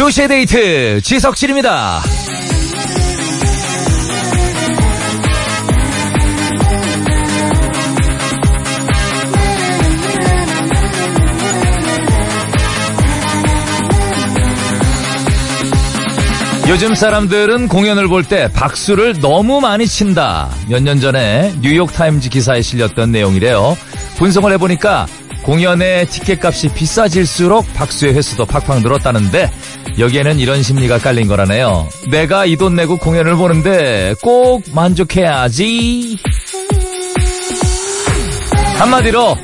2시의 데이트 지석진입니다. 요즘 사람들은 공연을 볼 때 박수를 너무 많이 친다. 몇 년 전에 뉴욕타임즈 기사에 실렸던 내용이래요. 분석을 해보니까 공연의 티켓값이 비싸질수록 박수의 횟수도 팍팍 늘었다는데 여기에는 이런 심리가 깔린 거라네요. 내가 이 돈 내고 공연을 보는데 꼭 만족해야지. 한마디로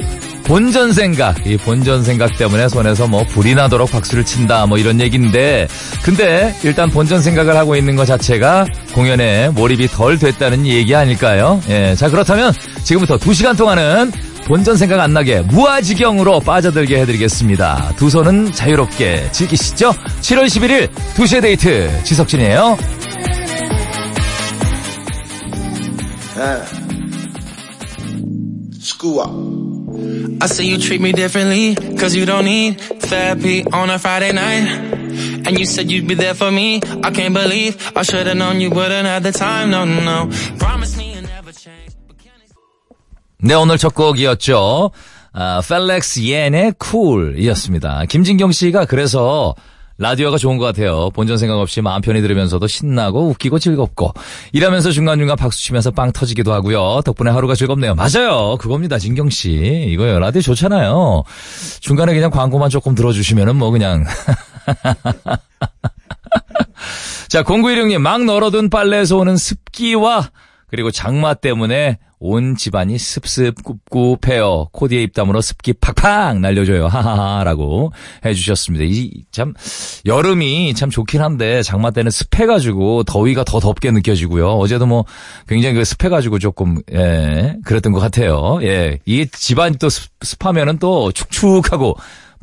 본전 생각, 이 본전 생각 때문에 손에서 뭐 불이 나도록 박수를 친다, 뭐 이런 얘기인데, 근데 일단 본전 생각을 하고 있는 것 자체가 공연에 몰입이 덜 됐다는 얘기 아닐까요? 예, 자 그렇다면 지금부터 2시간 동안은 본전 생각 안 나게 무아지경으로 빠져들게 해드리겠습니다. 두 손은 자유롭게 즐기시죠? 7월 11일 2시의 데이트 지석진이에요. I say you treat me differently, cause you don't need therapy on a Friday night. And you said you'd be there for me. I can't believe I should've known you wouldn't have the time. No, no, no. 네, 오늘 첫 곡이었죠. 아, 펠렉스 옌의 쿨이었습니다. 김진경 씨가 그래서 라디오가 좋은 것 같아요. 본전 생각 없이 마음 편히 들으면서도 신나고 웃기고 즐겁고 이러면서 중간중간 박수 치면서 빵 터지기도 하고요. 덕분에 하루가 즐겁네요. 맞아요. 그겁니다. 진경 씨. 이거요. 라디오 좋잖아요. 중간에 그냥 광고만 조금 들어주시면은 뭐 그냥 자, 0916님, 막 널어둔 빨래에서 오는 습기와 그리고 장마 때문에 온 집안이 습습굽굽해요. 코디의 입담으로 습기 팍팍 날려줘요. 하하하라고 해주셨습니다. 이 참 여름이 참 좋긴 한데 장마 때는 습해가지고 더위가 더 덥게 느껴지고요. 어제도 뭐 굉장히 그 습해가지고 조금 예 그랬던 것 같아요. 예 이게 집안이 또 습, 습하면은 또 축축하고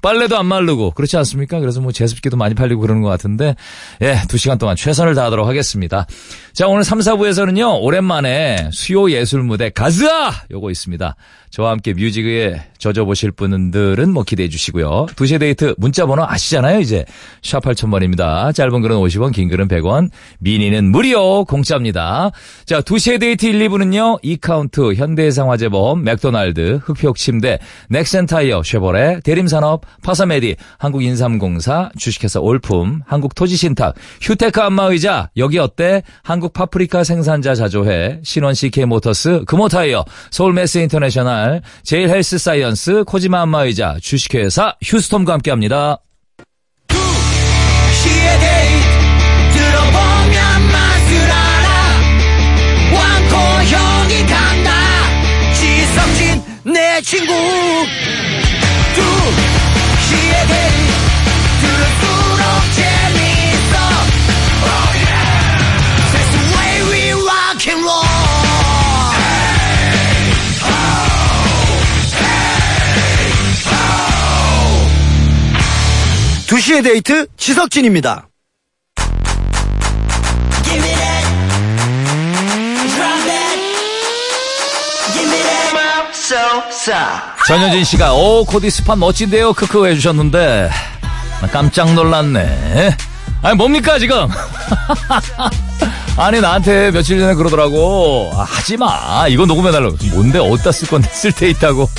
빨래도 안 마르고 그렇지 않습니까? 그래서 뭐 제습기도 많이 팔리고 그러는 것 같은데 예, 두 시간 동안 최선을 다하도록 하겠습니다. 자, 오늘 3, 4부에서는요. 오랜만에 수요 예술 무대 가즈아 요거 있습니다. 저와 함께 뮤직에 젖어보실 분들은 뭐 기대해 주시고요. 2시의 데이트 문자 번호 아시잖아요, 이제. 샵 8000번입니다. 짧은 글은 50원, 긴 글은 100원, 미니는 무료 공짜입니다. 자, 2시의 데이트 1, 2부는요. 이카운트, 현대해상화재보험, 맥도날드, 흙표침대, 넥센타이어, 쉐보레, 대림산업, 파사메디, 한국인삼공사, 주식회사 올품, 한국토지신탁, 휴테크 안마의자, 여기 어때? 한국 파프리카 생산자 자조회, 신원 CK모터스, 금호타이어, 서울메스 인터내셔널, 제일 헬스 사이언스, 코지마 안마의자, 주식회사 휴스톰과 함께합니다. 내 친구 2시에 데이트 지석진입니다. 전효진 씨가 오 코디 스팟 멋진데요. 크크 해주셨는데. 깜짝 놀랐네. 아니 뭡니까 지금? 아니 나한테 며칠 전에 그러더라고. 아, 하지마. 이거 녹음해달라고. 뭔데 어디다 쓸 건데 쓸데 있다고.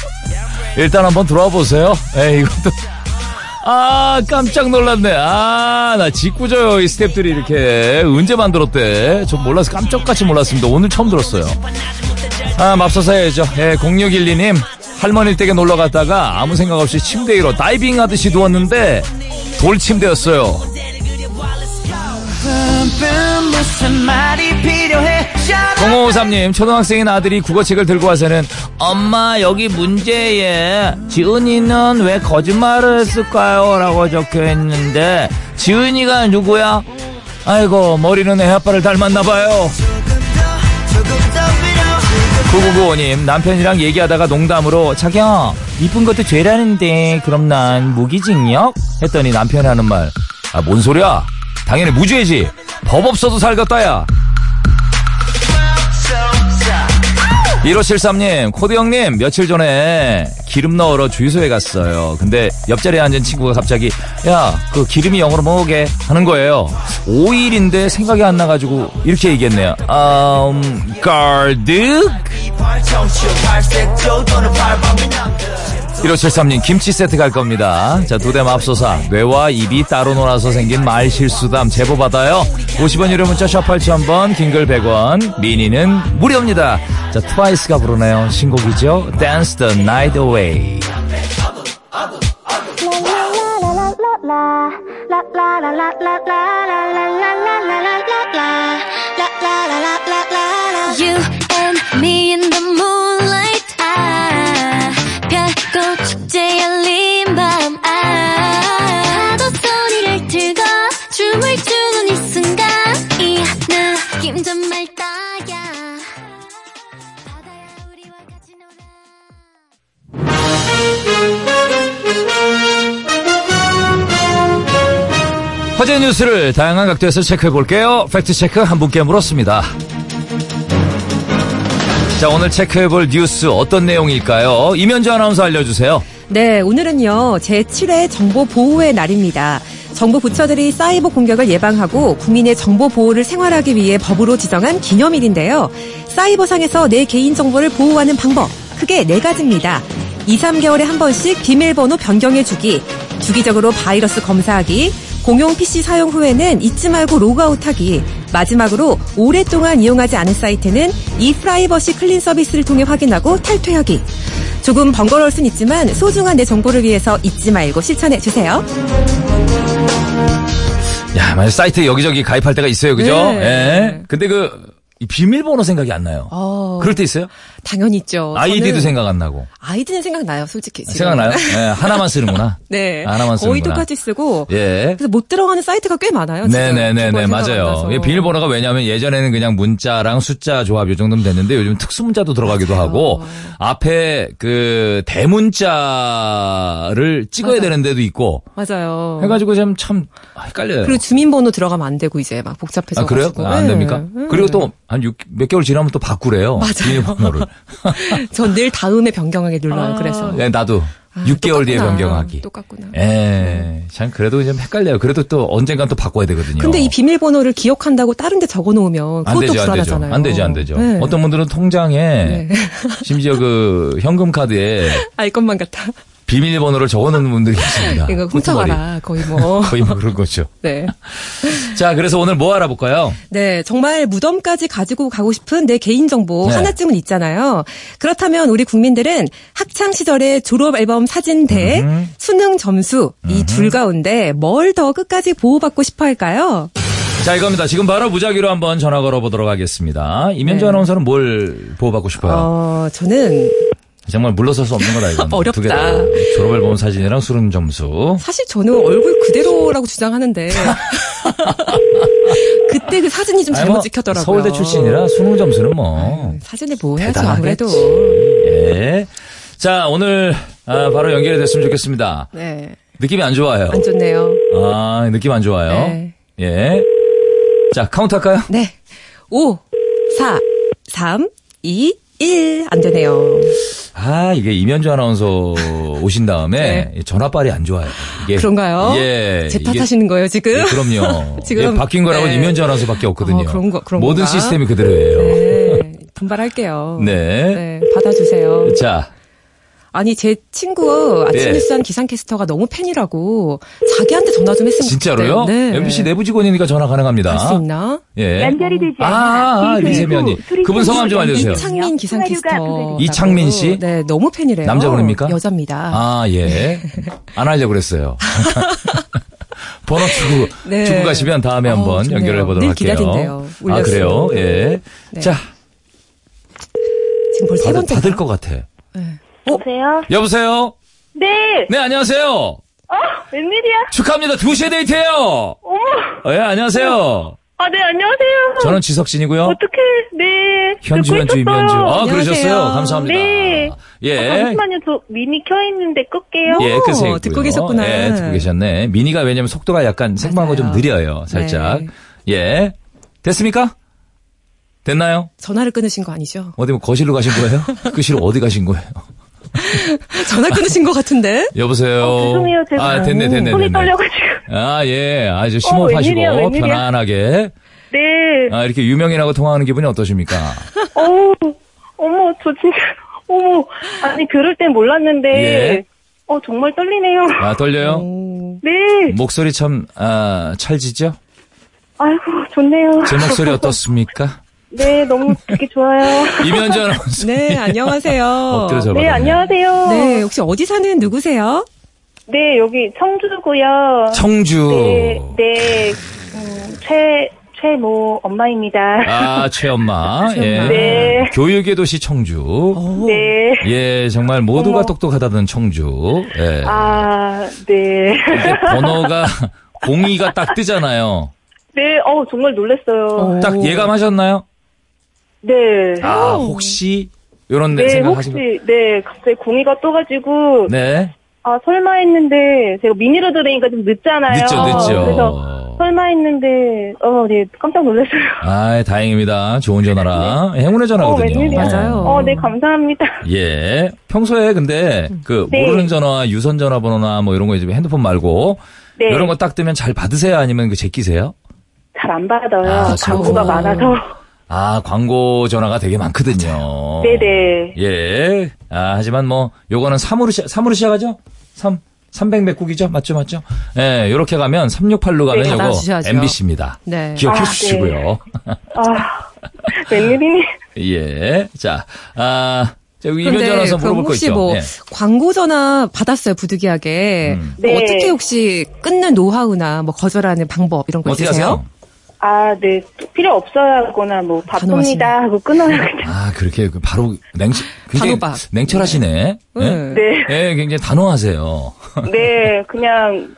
일단 한번 들어와 보세요. 에 이것도 아 깜짝 놀랐네 아 나 짓궂어요 이 스탭들이 이렇게 언제 만들었대 전 몰라서 깜짝같이 몰랐습니다 오늘 처음 들었어요 아, 맙소사 해야죠. 예, 0612님. 할머니 댁에 놀러 갔다가 아무 생각 없이 침대 위로 다이빙 하듯이 누웠는데 돌 침대였어요. 무슨 말이 필요해 0553님, 초등학생인 아들이 국어책을 들고 와서는 엄마 여기 문제에 지은이는 왜 거짓말을 했을까요? 라고 적혀 있는데 지은이가 누구야? 아이고 머리는 애 아빠를 닮았나봐요. 9995님 남편이랑 얘기하다가 농담으로 자기야 이쁜 것도 죄라는데 그럼 난 무기징역? 했더니 남편이 하는 말 아 뭔 소리야 당연히 무죄지 법 없어도 살겠다 야 1573님, 코드 형님, 며칠 전에 기름 넣으러 주유소에 갔어요. 근데 옆자리에 앉은 친구가 갑자기, 야, 그 기름이 영어로 뭐게? 하는 거예요. 오일인데 생각이 안 나가지고, 이렇게 얘기했네요. 음, 가드? 1573님, 김치 세트 갈 겁니다. 자, 두데 맙소사. 뇌와 입이 따로 놀아서 생긴 말 실수담 제보 받아요. 50원 유료 문자 샵 8000번, 긴글 100원, 미니는 무료입니다. 자, 트와이스가 부르네요. 신곡이죠. Dance the Night Away. You and me in the moonlight 화제 뉴스를 다양한 각도에서 체크해 볼게요. 팩트 체크 한 분께 물었습니다. 자, 오늘 체크해 볼 뉴스 어떤 내용일까요? 이면주 아나운서 알려주세요. 네, 오늘은요, 제7회 정보 보호의 날입니다. 정부 부처들이 사이버 공격을 예방하고 국민의 정보 보호를 생활하기 위해 법으로 지정한 기념일인데요. 사이버상에서 내 개인정보를 보호하는 방법, 크게 네 가지입니다. 2, 3개월에 한 번씩 비밀번호 변경해주기, 주기적으로 바이러스 검사하기, 공용 PC 사용 후에는 잊지 말고 로그아웃하기, 마지막으로 오랫동안 이용하지 않은 사이트는 e프라이버시 클린 서비스를 통해 확인하고 탈퇴하기. 조금 번거로울 순 있지만 소중한 내 정보를 위해서 잊지 말고 실천해 주세요. 야, 만약 사이트 여기저기 가입할 때가 있어요, 그죠? 네. 예. 근데 그, 이 비밀번호 생각이 안 나요. 어, 그럴 때 있어요? 당연히 있죠. 아이디도 생각 안 나고. 아이디는 생각나요, 솔직히. 지금. 생각나요? 예, 하나만 쓰는구나. 네. 하나만 거의 쓰는구나. 똑같이 쓰고. 예. 그래서 못 들어가는 사이트가 꽤 많아요. 네네네네, 맞아요. 이게 비밀번호가 왜냐면 예전에는 그냥 문자랑 숫자 조합 요 정도면 됐는데 요즘 특수문자도 들어가기도 하고 앞에 그 대문자를 찍어야 맞아. 되는 데도 있고 맞아요. 해가지고 좀참 헷갈려요. 그리고 주민번호 들어가면 안 되고 이제 막 복잡해서. 아, 그래요? 아, 안 네. 됩니까? 네. 그리고 또 한 몇 개월 지나면 또 바꾸래요. 맞아요. 비밀번호를. 전 늘 다음에 변경하게 눌러요. 그래서. 네, 나도 아, 6개월 뒤에 똑같구나. 변경하기. 똑같구나. 예, 참 그래도 좀 헷갈려요. 그래도 또 언젠간 또 바꿔야 되거든요. 근데 이 비밀번호를 기억한다고 다른 데 적어 놓으면 안 그것도 되죠, 안 되죠. 불안하잖아요. 안 되죠, 안 되죠. 네. 어떤 분들은 통장에 심지어 그 현금 카드에 알 것만 같아. 비밀번호를 적어놓는 분들이 계십니다. 이거. 훔쳐가라. 거의 뭐. 거의 뭐 그런 거죠. 네. 자, 그래서 오늘 뭐 알아볼까요? 네, 정말 무덤까지 가지고 가고 싶은 내 개인 정보 네. 하나쯤은 있잖아요. 그렇다면 우리 국민들은 학창 시절의 졸업 앨범 사진 대 음. 수능 점수 이 둘 가운데 뭘 더 끝까지 보호받고 싶어 할까요? 자, 이겁니다. 지금 바로 무작위로 한번 전화 걸어보도록 하겠습니다. 이면주 네. 아나운서는 뭘 보호받고 싶어요? 어, 저는 정말 물러설 수 없는 거다, 이건. 어렵다. 졸업 앨범 사진이랑 수능 점수. 사실 저는 얼굴 그대로라고 주장하는데 그때 그 사진이 좀 잘못 뭐 찍혔더라고요. 서울대 출신이라 수능 점수는 뭐. 사진을 보호해야죠 대단하겠지. 아무래도. 예. 자, 오늘 아, 바로 연결이 됐으면 좋겠습니다. 네, 느낌이 안 좋아요. 안 좋네요. 아, 느낌 안 좋아요. 네. 예. 자, 카운트 할까요? 네, 5, 4, 3, 2, 1. 안 되네요. 아, 이게 이면주 아나운서 오신 다음에 전화빨이 안 좋아요. 이게 네. 그런가요? 예. 제 탓하시는 거예요 지금? 예, 그럼요. 지금- 예, 바뀐 거라고 네. 이면주 아나운서밖에 없거든요. 어, 그런 거- 그런 모든 건가? 시스템이 그대로예요. 네, 분발할게요. 네. 네, 받아주세요. 자, 아니 제 친구 아침 네. 뉴스한 기상캐스터가 너무 팬이라고 자기한테 전화 좀 했으면 진짜로요? 네. MBC 내부 직원이니까 전화 가능합니다. 할 수 있나? 예. 연결이 되지 아, 않아. 아, 리세미 언니. 그분 성함 좀 알려주세요. 이창민 기상캐스터. 이창민 씨? 네, 너무 팬이래요. 남자분입니까? 여자입니다. 아, 예. 안 하려고 그랬어요. 번호 주고, 네. 주고 가시면 다음에 어, 한번 좋네요. 연결해 보도록 늘 할게요. 기다린대요. 아, 그래요? 예. 네. 자, 지금 벌써 세 받을, 번째. 받을 것 같아. 여보세요? 여보세요? 네. 네, 안녕하세요. 어, 웬일이야? 축하합니다. 2시에 데이트예요 어머. 어, 예, 안녕하세요. 아, 네, 안녕하세요. 저는 지석진이고요. 어떻게, 네. 현주, 듣고 현주, 있었어요. 임현주. 아, 안녕하세요. 그러셨어요? 감사합니다. 네. 예. 아, 잠시만요. 저 미니 켜있는데 끌게요. 예, 끄세요. 어, 듣고 계셨구나. 예, 듣고 계셨네. 미니가 왜냐면 속도가 약간 생방하고 좀. 느려요. 살짝. 네. 예. 됐습니까? 됐나요? 전화를 끊으신 거 아니죠? 어디 뭐 거실로 가신 거예요? 끄시러 어디 가신 거예요? 전화 끊으신 것 같은데? 여보세요. 어, 죄송해요. 제가 아, 됐네, 됐네, 손이 됐네. 떨려가지고. 아, 예. 아주 어, 웬일이야, 심호흡하시고 웬일이야. 편안하게. 네. 아, 이렇게 유명인하고 통화하는 기분이 어떠십니까? 어우, 어머, 저 진짜, 어머. 아니, 그럴 땐 몰랐는데. 예. 어, 정말 떨리네요. 아, 떨려요? 오. 네. 목소리 참, 아, 찰지죠? 아이고, 좋네요. 제 목소리 어떻습니까? 네, 너무 듣기 좋아요. 이면전 아나운서. 네, 안녕하세요. 네, 받았네요. 안녕하세요. 네, 혹시 어디 사는 누구세요? 네, 여기 청주고요. 청주. 네, 네, 음, 최, 최모 엄마입니다. 아, 최엄마. 예. 네. 교육의 도시 청주. 네. 예, 정말 모두가 어머. 똑똑하다던 청주. 예. 아, 네. 번호가 공이가 딱 뜨잖아요. 네, 어, 정말 놀랐어요. 딱 예감하셨나요? 네. 아, 혹시 요런 네, 생각 하신 혹시, 거? 네, 갑자기 공이가 떠가지고, 네. 아, 설마 했는데, 제가 미니로 들으니까 좀 늦잖아요. 늦죠, 늦죠. 그래서, 설마 했는데, 어, 네, 깜짝 놀랐어요. 아, 다행입니다. 좋은 전화라. 행운의 전화거든요. 어, 웬일이야. 맞아요. 어, 네, 감사합니다. 예. 평소에 근데 그 네. 모르는 전화, 유선 전화번호나 뭐 이런 거 이제 핸드폰 말고 네. 이런 거 딱 뜨면 잘 받으세요? 아니면 그 제끼세요? 잘 안 받아요. 아, 광고가 저- 많아서. 아, 광고 전화가 되게 많거든요. 네네. 예. 아, 하지만 뭐 요거는 3으로 시작 3으로 시작하죠? 3 300 몇국이죠? 맞죠, 맞죠? 예, 요렇게 가면 368로 가면 네, 요거 받아주셔야죠. MBC입니다. 네. 기억해 아, 주시고요. 아, 웬일이니? 예. 자, 아, 이면전 와서 그럼 물어볼 거 혹시 있죠? 뭐 예. 광고 전화 받았어요 부득이하게 음. 뭐 네. 어떻게 혹시 끊는 노하우나 뭐 거절하는 방법 이런 거 어떻게 있으세요? 아, 네. 또 필요 없어야 하거나, 뭐, 바쁩니다. 하고 끊어요, 그냥. 아, 그렇게 그 바로 냉철, 굉장히. 냉철하시네. 예? 네. 네. 예, 굉장히 단호하세요. 네, 그냥,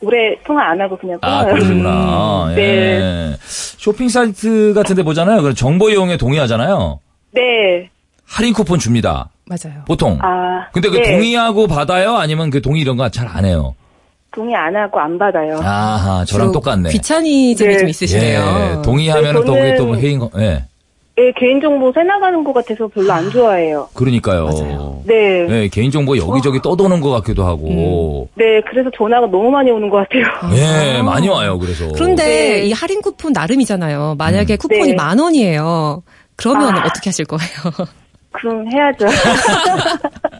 오래 통화 안 하고 그냥 끊어요. 아, 그러시구나. 네. 예. 쇼핑 사이트 같은 데 보잖아요. 그럼 정보 이용에 동의하잖아요. 네. 할인 쿠폰 줍니다. 맞아요. 보통. 아. 근데 그 네. 동의하고 받아요? 아니면 그 동의 이런 거 잘 안 해요? 동의 안 하고 안 받아요. 아하, 저랑 똑같네. 귀차니즘이 네. 좀 있으시네요. 예, 동의하면은 네, 또 그게 또 회인 거, 예. 네, 개인정보 새나가는 것 같아서 별로 안 좋아해요. 그러니까요. 네. 예, 개인정보 여기저기 떠도는 것 같기도 하고. 네, 그래서 전화가 너무 많이 오는 것 같아요. 예, 많이 와요, 그래서. 그런데 네. 이 할인 쿠폰 나름이잖아요. 만약에 음. 쿠폰이 네. 만 원이에요. 그러면 아. 어떻게 하실 거예요? 그럼 해야죠.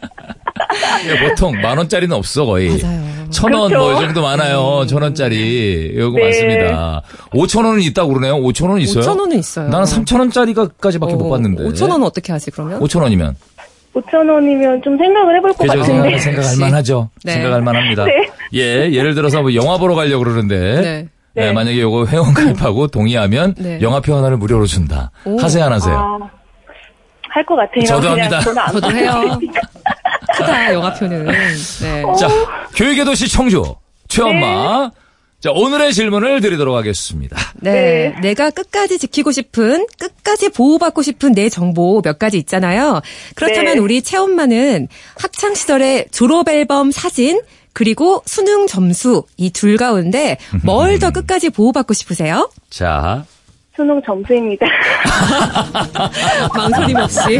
예, 보통 만 원짜리는 없어, 거의. 맞아요. 천 원, 그렇죠. 뭐, 이 정도 많아요. 천 원짜리. 요거 네. 많습니다. 오천 원은 있다고 그러네요. 오천 원 있어요? 5천 원은 있어요. 나는 삼천 원짜리까지밖에 못 봤는데. 5천 원은 어떻게 하지 그러면? 오천 원이면. 5천 원이면 좀 생각을 해볼 것 그죠? 같은데. 생각, 생각할 만하죠. 네. 생각할 만합니다. 네. 예, 예를 들어서 뭐 영화 보러 가려고 그러는데. 네. 예, 네. 만약에 요거 회원 가입하고 동의하면 네. 영화표 하나를 무료로 준다. 오. 하세요, 안 하세요? 아, 할것 같아요. 저도 합니다. 저도 해요. 크다 영화 표는. 네. 자, 교육의 도시 청주. 최엄마. 자, 오늘의 질문을 드리도록 하겠습니다. 네. 내가 끝까지 지키고 싶은, 끝까지 보호받고 싶은 내 정보 몇 가지 있잖아요. 그렇다면 네. 우리 채엄마는 학창 시절의 졸업 앨범 사진, 그리고 수능 점수 이 둘 가운데 뭘 더 끝까지 보호받고 싶으세요? 자, 수능 점수입니다. 망설임 없이.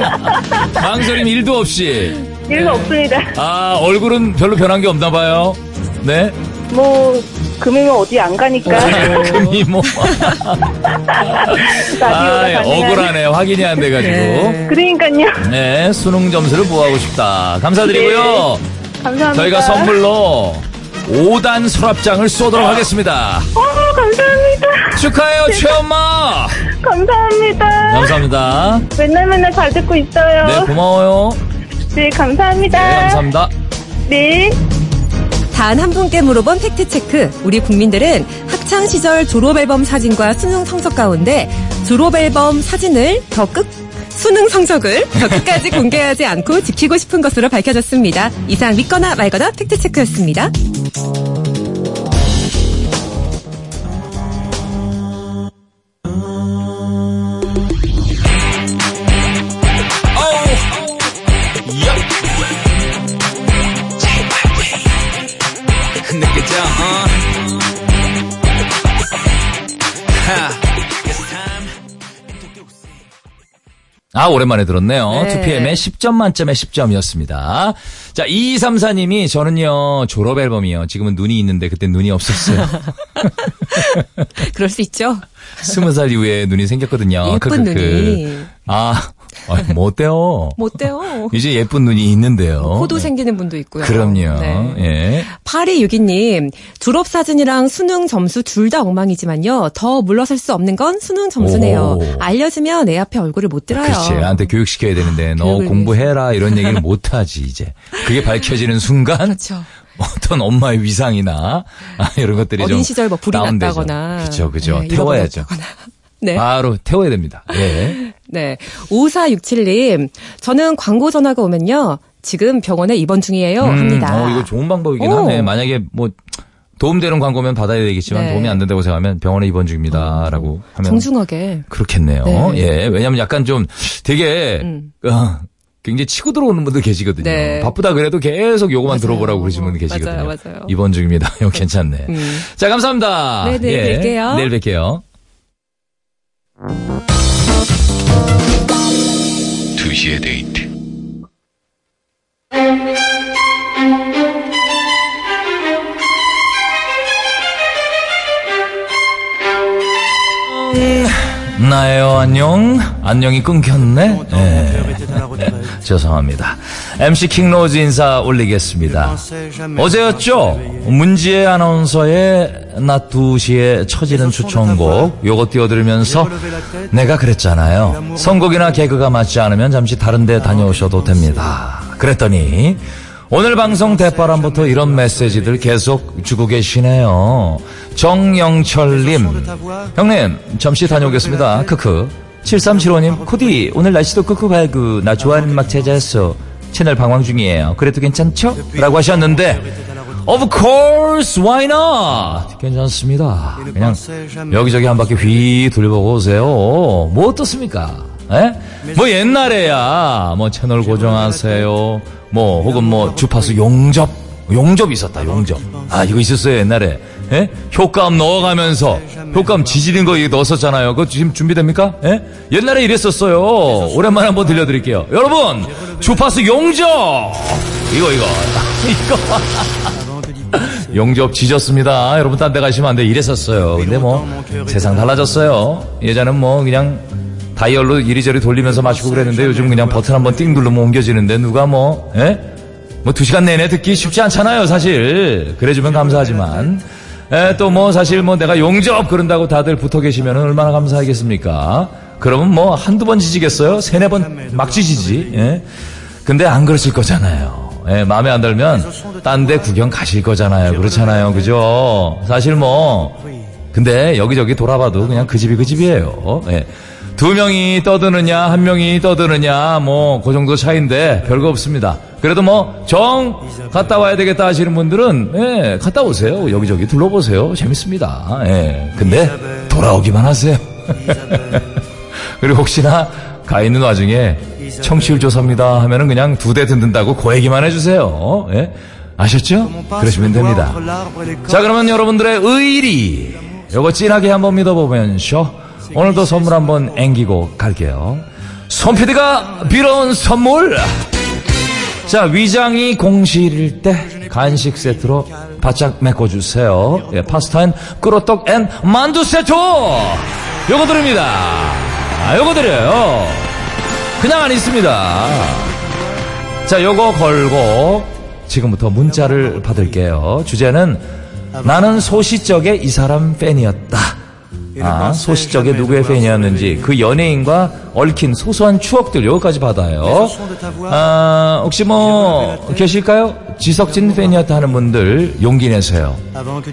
망설임 1도 없이. 일도 없습니다. 아, 얼굴은 별로 변한 게 없나 봐요. 네. 뭐, 금이면 어디 안 가니까. 금이 뭐. 아. 억울하네. 확인이 안 돼가지고. 네. 그러니까요. 네, 수능 점수를 보호하고 싶다. 감사드리고요. 감사합니다. 저희가 선물로 5단 서랍장을 쏘도록 하겠습니다. 어, 감사합니다. 축하해요, 최엄마! 감사합니다. 감사합니다. 맨날 맨날 잘 듣고 있어요. 네, 고마워요. 네, 감사합니다. 네, 감사합니다. 네. 단 한 분께 물어본 팩트체크. 우리 국민들은 학창시절 졸업앨범 사진과 수능 성적 가운데 졸업앨범 사진을 더 끝, 수능 성적을 더 끝까지 공개하지 않고 지키고 싶은 것으로 밝혀졌습니다. 이상 믿거나 말거나 팩트체크였습니다. 아, 오랜만에 들었네요. 네. 2PM의 10점 만점에 10점이었습니다. 자, 2234님이 저는요, 졸업 앨범이요. 지금은 눈이 있는데 그때 눈이 없었어요. 그럴 수 있죠. 스무 살 이후에 눈이 생겼거든요. 예쁜 크크크. 눈이. 아, 아이, 뭐 어때요? 못 돼요. 이제 예쁜 눈이 있는데요. 코도 생기는 분도 있고요. 그럼요. 네. 예. 8262님, 졸업 사진이랑 수능 점수 둘 다 엉망이지만요. 더 물러설 수 없는 건 수능 점수네요. 오. 알려주면 내 앞에 얼굴을 못 들어요. 그렇지. 나한테 교육 시켜야 되는데, 너 공부해라. 이런 얘기를 못 하지, 이제. 그게 밝혀지는 순간, 그렇죠. 어떤 엄마의 위상이나, 아, 이런 것들이 좀. 어린 시절 뭐 불이 다운되죠. 났다거나. 그죠, 그죠. 네, 태워야죠. 네. 바로 태워야 됩니다. 예. 네. 5467님, 저는 광고 전화가 오면요. 지금 병원에 입원 중이에요. 음, 합니다. 어, 이거 좋은 방법이긴 오. 하네. 만약에 뭐, 도움되는 광고면 받아야 되겠지만 네. 도움이 안 된다고 생각하면 병원에 입원 중입니다. 라고 하면. 정중하게. 그렇겠네요. 네. 예. 왜냐면 약간 좀 되게, 음. 어, 굉장히 치고 들어오는 분들 계시거든요. 네. 바쁘다 그래도 계속 요거만 맞아요. 들어보라고 그러시는 분들 계시거든요. 맞아요, 맞아요. 입원 중입니다. 이거 괜찮네. 음. 자, 감사합니다. 네, 내일 뵐게요. 내일 뵐게요. 2시 나예요, 안녕. 안녕이 끊겼네. 예. 죄송합니다. MC 킹로즈 인사 올리겠습니다. 어제였죠? 문지혜 아나운서의 낮 2시에 처지는 추천곡 요거 띄워드리면서 내가 그랬잖아요. 선곡이나 개그가 맞지 않으면 잠시 다른 데 다녀오셔도 됩니다. 그랬더니 오늘 방송 대바람부터 이런 메시지들 계속 주고 계시네요. 정영철님, 형님, 잠시 다녀오겠습니다. 크크. 7375님, 코디, 오늘 날씨도 크크 발그, 나 좋아하는 음악 찾아했어. 채널 방황 중이에요. 그래도 괜찮죠? 라고 하셨는데, of course, why not? 괜찮습니다. 그냥 여기저기 한 바퀴 휘 돌려보고 오세요. 뭐 어떻습니까? 에? 뭐 옛날에야 뭐 채널 고정하세요. 뭐 혹은 뭐 주파수 용접 용접 있었다 용접. 아 이거 있었어요 옛날에. 에? 효과음 넣어가면서 효과음 지지는 거 이거 넣었었잖아요. 그거 지금 준비됩니까? 에? 옛날에 이랬었어요. 오랜만에 한번 들려드릴게요. 여러분 주파수 용접 이거 이거 이거 용접 지졌습니다. 여러분 딴 데 가시면 안 돼. 이랬었어요. 근데 뭐 세상 달라졌어요. 예전엔 뭐 그냥 다이얼로 이리저리 돌리면서 마시고 그랬는데 요즘 그냥 버튼 한번 띵 누르면 옮겨지는데 누가 뭐 예? 뭐 두 시간 내내 듣기 쉽지 않잖아요, 사실. 그래주면 감사하지만. 또뭐 사실 뭐 내가 용접 그런다고 다들 붙어 계시면 얼마나 감사하겠습니까? 그러면 뭐 한두 번 지지겠어요? 세네 번 막 지지지. 예? 근데 안 그러실 거잖아요. 예, 마음에 안 들면 딴 데 구경 가실 거잖아요. 그렇잖아요. 그죠? 사실 뭐 근데 여기저기 돌아봐도 그냥 그 집이 그 집이에요. 예. 두 명이 떠드느냐, 한 명이 떠드느냐, 뭐, 그 정도 차이인데, 별거 없습니다. 그래도 뭐, 정, 갔다 와야 되겠다 하시는 분들은, 예, 갔다 오세요. 여기저기 둘러보세요. 재밌습니다. 예. 근데, 돌아오기만 하세요. 그리고 혹시나, 가 있는 와중에, 청취율 조사입니다 하면은 그냥 두 대 듣는다고 그 얘기만 해주세요. 예? 아셨죠? 그러시면 됩니다. 자, 그러면 여러분들의 의리, 요거 진하게 한번 믿어보면서, 오늘도 선물 한번 앵기고 갈게요. 손PD가 빌어온 선물! 자, 위장이 공실일 때 간식 세트로 바짝 메꿔주세요. 예, 파스타 and 꿀호떡 and 만두 세트! 요거 드립니다. 아, 요거 드려요. 그냥 안 있습니다. 자, 요거 걸고 지금부터 문자를 받을게요. 주제는 나는 소시적에 이 사람 팬이었다. 아, 소시적에 누구의 팬이었는지 그 연예인과 얽힌 소소한 추억들 여기까지 받아요. 아, 혹시 뭐 계실까요? 지석진 팬이었다 하는 분들 용기 내세요.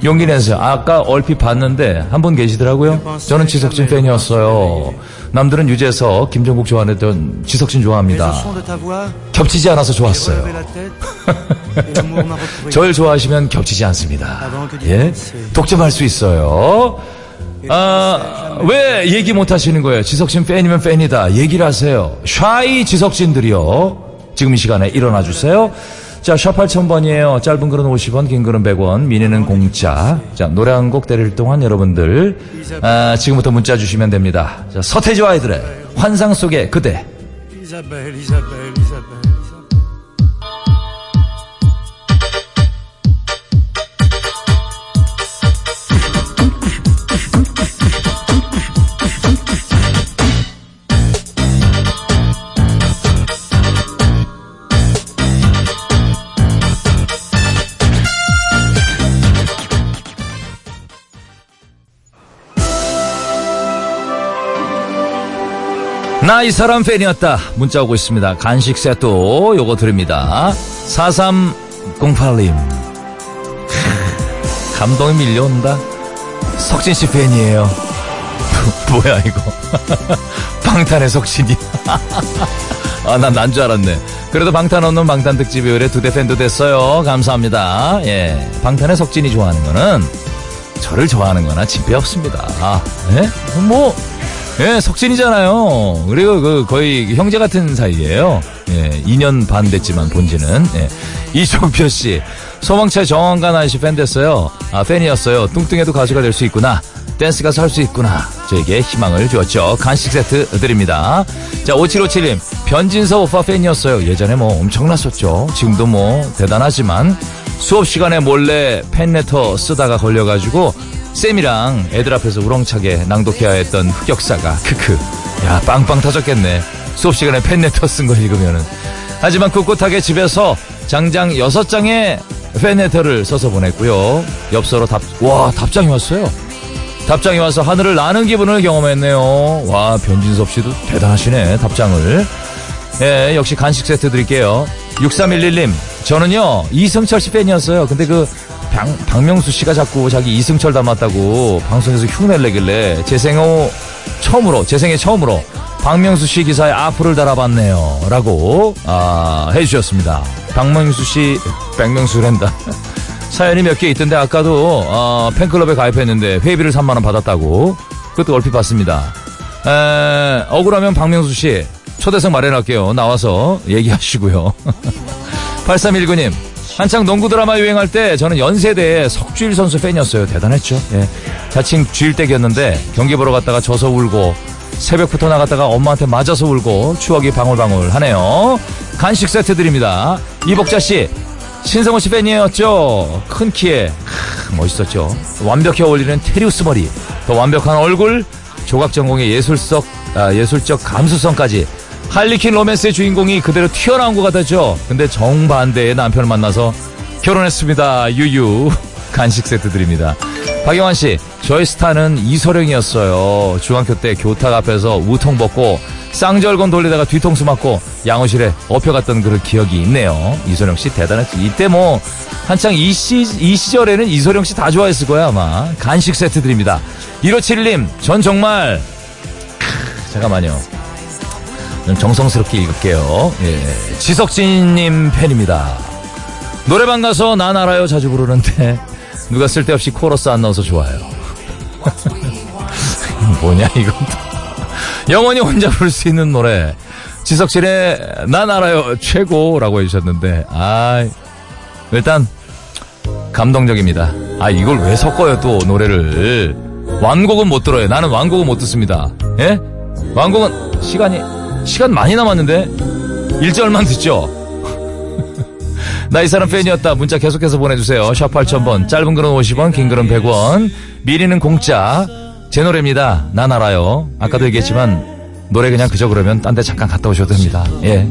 용기 내세요. 아까 얼핏 봤는데 한 분 계시더라고요. 저는 지석진 팬이었어요. 남들은 유재석, 김종국 좋아하던 지석진 좋아합니다. 겹치지 않아서 좋았어요. 절 좋아하시면 겹치지 않습니다. 예? 독점할 수 있어요. 아, 왜 얘기 못 하시는 거예요? 지석진 팬이면 팬이다. 얘기를 하세요. 샤이 지석진들이요. 지금 이 시간에 일어나 주세요. 자, 샵 8000번이에요. 짧은 글은 50원, 긴 글은 100원, 미니는 공짜. 자, 노래 한 곡 때릴 동안 여러분들, 아, 지금부터 문자 주시면 됩니다. 자, 서태지와 아이들의 환상 속의 그대. 이사벨, 이사벨, 이사벨, 나 이 사람 팬이었다. 문자 오고 있습니다. 간식 세트 요거 드립니다. 4308님. 감동이 밀려온다. 석진 씨 팬이에요. 뭐야 이거. 방탄의 석진이. 아, 난 난 줄 알았네. 그래도 방탄 없는 방탄 특집 요일에 두 대 팬도 됐어요. 감사합니다. 예. 방탄의 석진이 좋아하는 거는 저를 좋아하는 거나 진배 없습니다. 아, 예? 뭐, 예, 석진이잖아요. 그리고 그 거의 형제 같은 사이예요. 예, 2년 반 됐지만 본지는. 예. 이종표 씨, 소방차 정원관 아저씨 팬 됐어요. 아, 팬이었어요. 뚱뚱해도 가수가 될 수 있구나. 댄스 가수 할 수 있구나. 저에게 희망을 주었죠. 간식 세트 드립니다. 자, 5757님, 변진서 오빠 팬이었어요. 예전에 뭐 엄청났었죠. 지금도 뭐 대단하지만 수업 시간에 몰래 팬레터 쓰다가 걸려가지고 쌤이랑 애들 앞에서 우렁차게 낭독해야 했던 흑역사가 크크. 야 빵빵 터졌겠네. 수업 시간에 팬레터 쓴 거 읽으면은. 하지만 꿋꿋하게 집에서 장장 6장의 팬레터를 써서 보냈고요. 엽서로 답 와 답장이 왔어요. 답장이 와서 하늘을 나는 기분을 경험했네요. 와 변진섭 씨도 대단하시네 답장을. 예, 역시 간식 세트 드릴게요. 6311님, 저는요, 이승철 씨 팬이었어요. 근데 그, 박, 박명수 씨가 자꾸 자기 이승철 닮았다고 방송에서 흉내를 내길래, 제 생후 처음으로, 제 생애 처음으로, 박명수 씨 기사에 악플을 달아봤네요. 라고, 아, 해주셨습니다. 박명수 씨, 백명수랜다. 사연이 몇 개 있던데, 아까도, 어, 팬클럽에 가입했는데, 회비를 3만원 받았다고, 그것도 얼핏 봤습니다. 에, 억울하면 박명수 씨, 초대석 마련할게요. 나와서 얘기하시고요. 8319님, 한창 농구 드라마 유행할 때 저는 연세대의 석주일 선수 팬이었어요. 대단했죠. 예. 자칭 주일댁이었는데 경기 보러 갔다가 져서 울고 새벽부터 나갔다가 엄마한테 맞아서 울고 추억이 방울방울 하네요. 간식 세트 드립니다. 이복자 씨, 신성호 씨 팬이었죠. 큰 키에 크, 멋있었죠. 완벽히 어울리는 테리우스 머리, 더 완벽한 얼굴, 조각 전공의 예술적 아, 예술적 감수성까지 할리퀸 로맨스의 주인공이 그대로 튀어나온 것 같았죠. 근데 정반대의 남편을 만나서 결혼했습니다. 유유 간식 세트 드립니다. 박영환 씨, 저희 스타는 이소령이었어요. 중학교 때 교탁 앞에서 우통 벗고 쌍절곤 돌리다가 뒤통수 맞고 양호실에 업혀갔던 그런 기억이 있네요. 이소령 씨 대단했죠. 이때 뭐 한창 이, 시, 이 시절에는 이소령 씨 다 좋아했을 거야 아마. 간식 세트 드립니다. 1571님, 전 정말 크, 잠깐만요. 좀 정성스럽게 읽을게요. 예. 지석진님 팬입니다. 노래방 가서 난 알아요 자주 부르는데 누가 쓸데없이 코러스 안 넣어서 좋아요. 뭐냐 이거. 영원히 혼자 부를 수 있는 노래. 지석진의 난 알아요 최고라고 해주셨는데 아 일단 감동적입니다. 아 이걸 왜 섞어요 또 노래를 완곡은 못 들어요. 나는 완곡은 못 듣습니다. 예? 완곡은 시간이 시간 많이 남았는데 1절만 듣죠. 나 이 사람 팬이었다. 문자 계속해서 보내주세요. 샵 8000번. 짧은 글은 50원, 긴 글은 100원. 미리는 공짜. 제 노래입니다. 난 알아요. 아까도 얘기했지만 노래 그냥 그저 그러면 딴 데 잠깐 갔다 오셔도 됩니다. 예.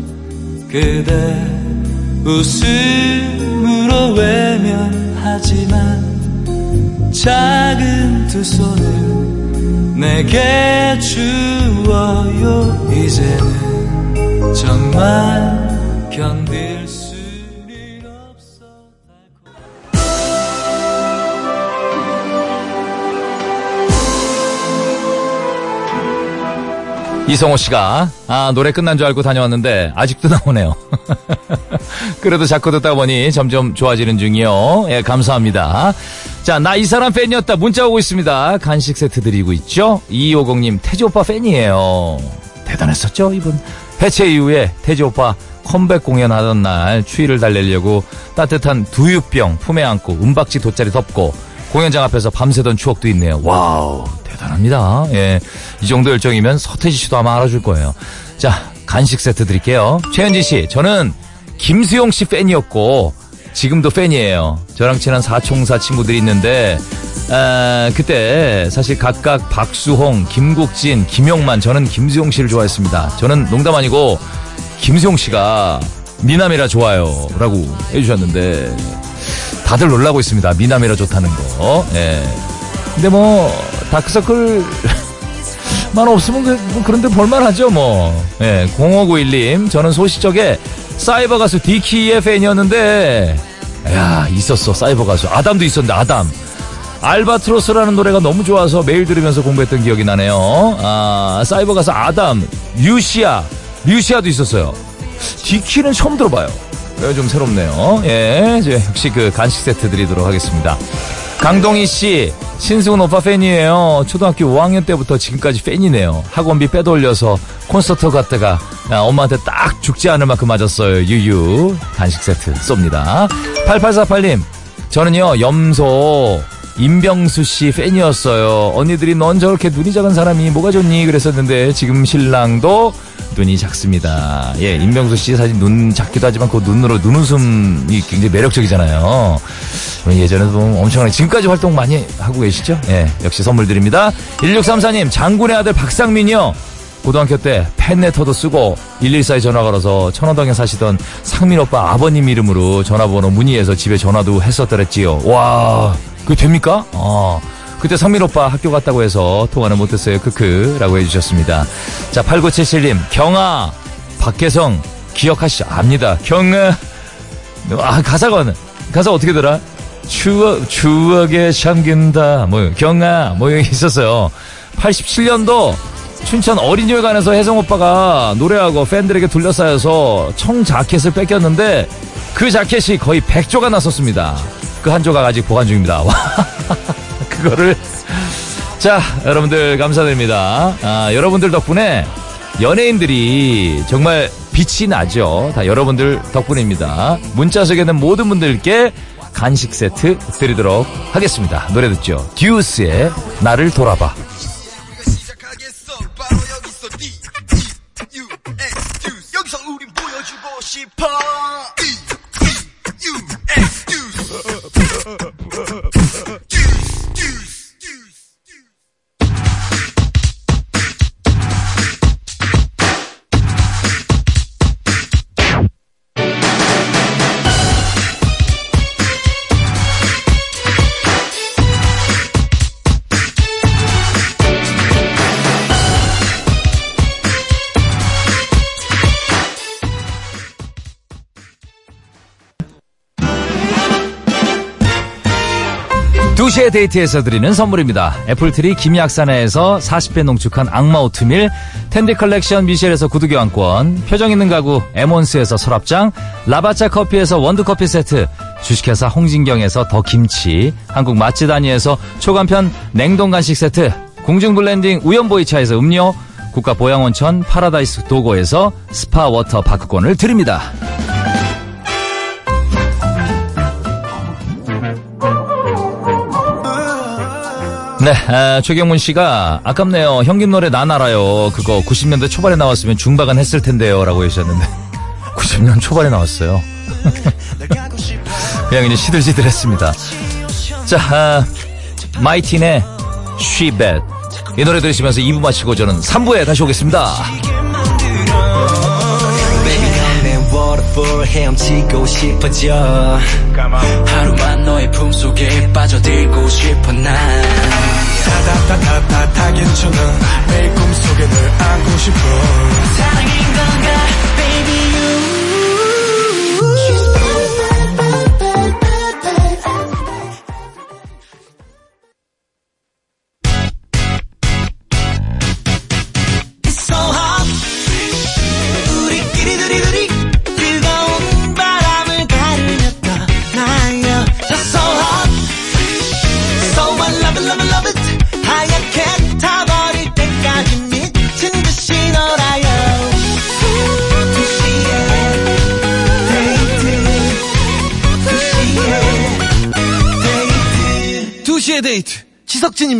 그대 웃음으로 외면하지만 작은 두 손을 내게 주어요 이제는 정말 견딜 이성호 씨가 아 노래 끝난 줄 알고 다녀왔는데 아직도 나오네요. 그래도 자꾸 듣다 보니 점점 좋아지는 중이요. 예 감사합니다. 자 나 이 사람 팬이었다 문자 오고 있습니다. 간식 세트 드리고 있죠. 2250님 태지 오빠 팬이에요. 대단했었죠 이분. 해체 이후에 태지 오빠 컴백 공연하던 날 추위를 달래려고 따뜻한 두유병 품에 안고 은박지 돗자리 덮고 공연장 앞에서 밤새던 추억도 있네요. 와우, 대단합니다. 예. 이 정도 열정이면 서태지 씨도 아마 알아줄 거예요. 자, 간식 세트 드릴게요. 최현지 씨, 저는 김수용 씨 팬이었고 지금도 팬이에요. 저랑 친한 사총사 친구들이 있는데 아, 그때 사실 각각 박수홍, 김국진, 김용만 저는 김수용 씨를 좋아했습니다. 저는 농담 아니고 김수용 씨가 미남이라 좋아요 라고 해주셨는데 다들 놀라고 있습니다. 미남이라 좋다는 거. 예. 근데 뭐 다크서클 만 없으면 그, 뭐 그런데 볼만하죠 뭐. 예, 0591님 저는 소시적에 사이버 가수 디키의 팬이었는데 야 있었어 사이버 가수 아담도 있었는데 아담 알바트로스라는 노래가 너무 좋아서 매일 들으면서 공부했던 기억이 나네요. 아 사이버 가수 아담 류시아 류시아도 있었어요. 디키는 처음 들어봐요. 이거 좀 새롭네요. 예, 이제 역시 그 간식 세트 드리도록 하겠습니다. 강동희 씨, 신승훈 오빠 팬이에요. 초등학교 5학년 때부터 지금까지 팬이네요. 학원비 빼돌려서 콘서트 갔다가 아, 엄마한테 딱 죽지 않을 만큼 맞았어요. 유유. 간식 세트 쏩니다. 8848님, 저는요, 염소, 임병수 씨 팬이었어요. 언니들이 넌 저렇게 눈이 작은 사람이 뭐가 좋니? 그랬었는데 지금 신랑도 눈이 작습니다. 예, 임병수 씨 사실 눈 작기도 하지만 그 눈으로 눈웃음이 굉장히 매력적이잖아요. 예전에도 엄청나게 지금까지 활동 많이 하고 계시죠? 예, 역시 선물 드립니다. 1634님, 장군의 아들 박상민이요. 고등학교 때 팬레터도 쓰고 114에 전화 걸어서 천호동에 사시던 상민 오빠 아버님 이름으로 전화번호 문의해서 집에 전화도 했었더랬지요. 와, 그게 됩니까? 어. 그때 상민 오빠 학교 갔다고 해서 통화는 못했어요. 크크라고 해주셨습니다. 자, 8977님, 경아, 박혜성, 기억하시죠? 압니다. 경아. 아, 가사가, 가사 어떻게 들어? 추억, 추억에 잠긴다. 뭐, 경아, 뭐, 있었어요. 87년도 춘천 어린이회관에서 혜성 오빠가 노래하고 팬들에게 둘러싸여서 청 자켓을 뺏겼는데 그 자켓이 거의 100조가 났었습니다. 그 한 조각 아직 보관 중입니다. 와, 그거를. 자, 여러분들 감사드립니다. 아, 여러분들 덕분에 연예인들이 정말 빛이 나죠. 다 여러분들 덕분입니다. 문자 있는 모든 분들께 간식 세트 드리도록 하겠습니다. 노래 듣죠. 듀스의 나를 돌아봐. 시작 두시의 데이트에서 드리는 선물입니다. 애플트리 김약사네에서 40배 농축한 악마 오트밀, 탠디 컬렉션 미셸에서 구두 교환권, 표정 있는 가구 에몬스에서 서랍장, 라바짜 커피에서 원두커피 세트, 주식회사 홍진경에서 더 김치, 한국 맛집 다니에서 초간편 냉동 간식 세트, 공중 블렌딩 우연보이차에서 음료, 국가 보양원천 파라다이스 도고에서 스파 워터 파크권을 드립니다. 네, 아, 최경문 씨가 아깝네요. 형님 노래 난 알아요. 그거 90년대 초반에 나왔으면 중박은 했을 텐데요. 라고 해주셨는데 90년 초반에 나왔어요. 그냥 이제 시들시들 했습니다. 자, 아, 마이틴의 She Bad. 이 노래 들으시면서 2부 마치고 저는 3부에 다시 오겠습니다. 헤엄치고 싶어져 하루만 너의 품속에 빠져들고 싶어 난 타타타타타 괜찮아 매일 꿈속에 널 안고 싶어. 사랑인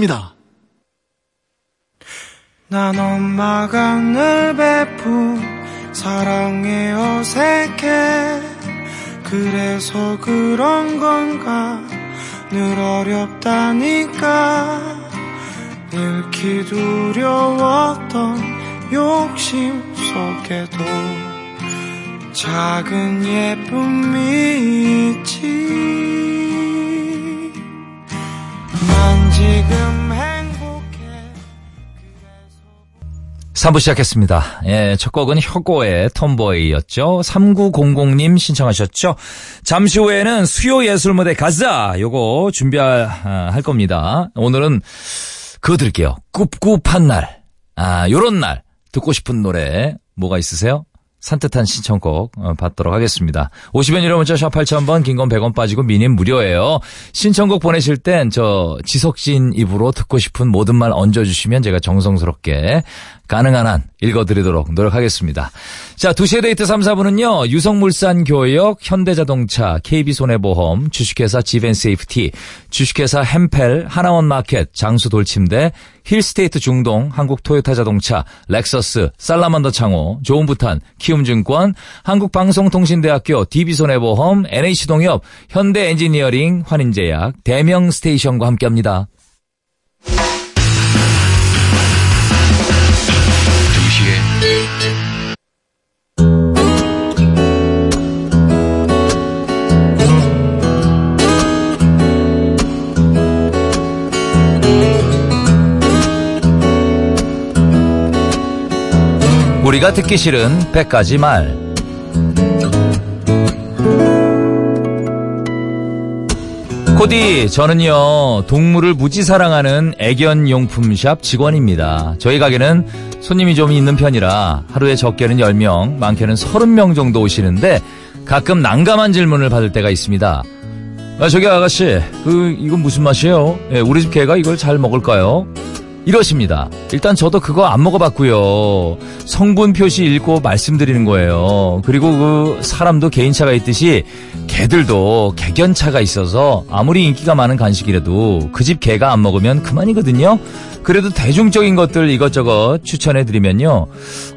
지석진입니다. 난 엄마가 늘 베푼 사랑에 어색해. 그래서 그런 건가? 늘 어렵다니까. 잃기 두려웠던 욕심 속에도 작은 예쁨이 있지 3부 시작했습니다. 예, 첫 곡은 혁고의 톰보이였죠. 3900님 신청하셨죠. 잠시 후에는 수요 예술 무대 가자! 요거 준비할 아, 할 겁니다. 오늘은 그거 들을게요. 꿉꿉한 날. 아, 요런 날. 듣고 싶은 노래 뭐가 있으세요? 산뜻한 신청곡 어, 받도록 하겠습니다. 50원 유료 문자 샵 8000번 긴 건 100원 빠지고 미니는 무료예요. 신청곡 보내실 땐 저 지석진 입으로 듣고 싶은 모든 말 얹어주시면 제가 정성스럽게 가능한 한 읽어드리도록 노력하겠습니다. 자, 2시의 데이트 3, 4부는요. 유성물산 교역, 현대자동차, KB손해보험, 주식회사 지벤세이프티, 주식회사 헴펠, 하나원마켓, 장수돌침대, 힐스테이트 중동, 한국 토요타 자동차, 렉서스, 살라만더 창호, 좋은부탄, 키움증권, 한국방송통신대학교, DB손해보험, NH농협, 현대엔지니어링, 환인제약, 대명스테이션과 함께합니다. 우리가 듣기 싫은 100가지 말. 코디, 저는요, 동물을 무지 사랑하는 애견용품샵 직원입니다. 저희 가게는 손님이 좀 있는 편이라 하루에 적게는 10명, 많게는 30명 정도 오시는데 가끔 난감한 질문을 받을 때가 있습니다. 아, 저기 아가씨, 그, 이건 무슨 맛이에요? 예, 우리 집 개가 이걸 잘 먹을까요? 이러십니다. 일단 저도 그거 안 먹어봤고요. 성분 표시 읽고 말씀드리는 거예요. 그리고 그 사람도 개인차가 있듯이 개들도 개견차가 있어서 아무리 인기가 많은 간식이라도 그 집 개가 안 먹으면 그만이거든요. 그래도 대중적인 것들 이것저것 추천해드리면요.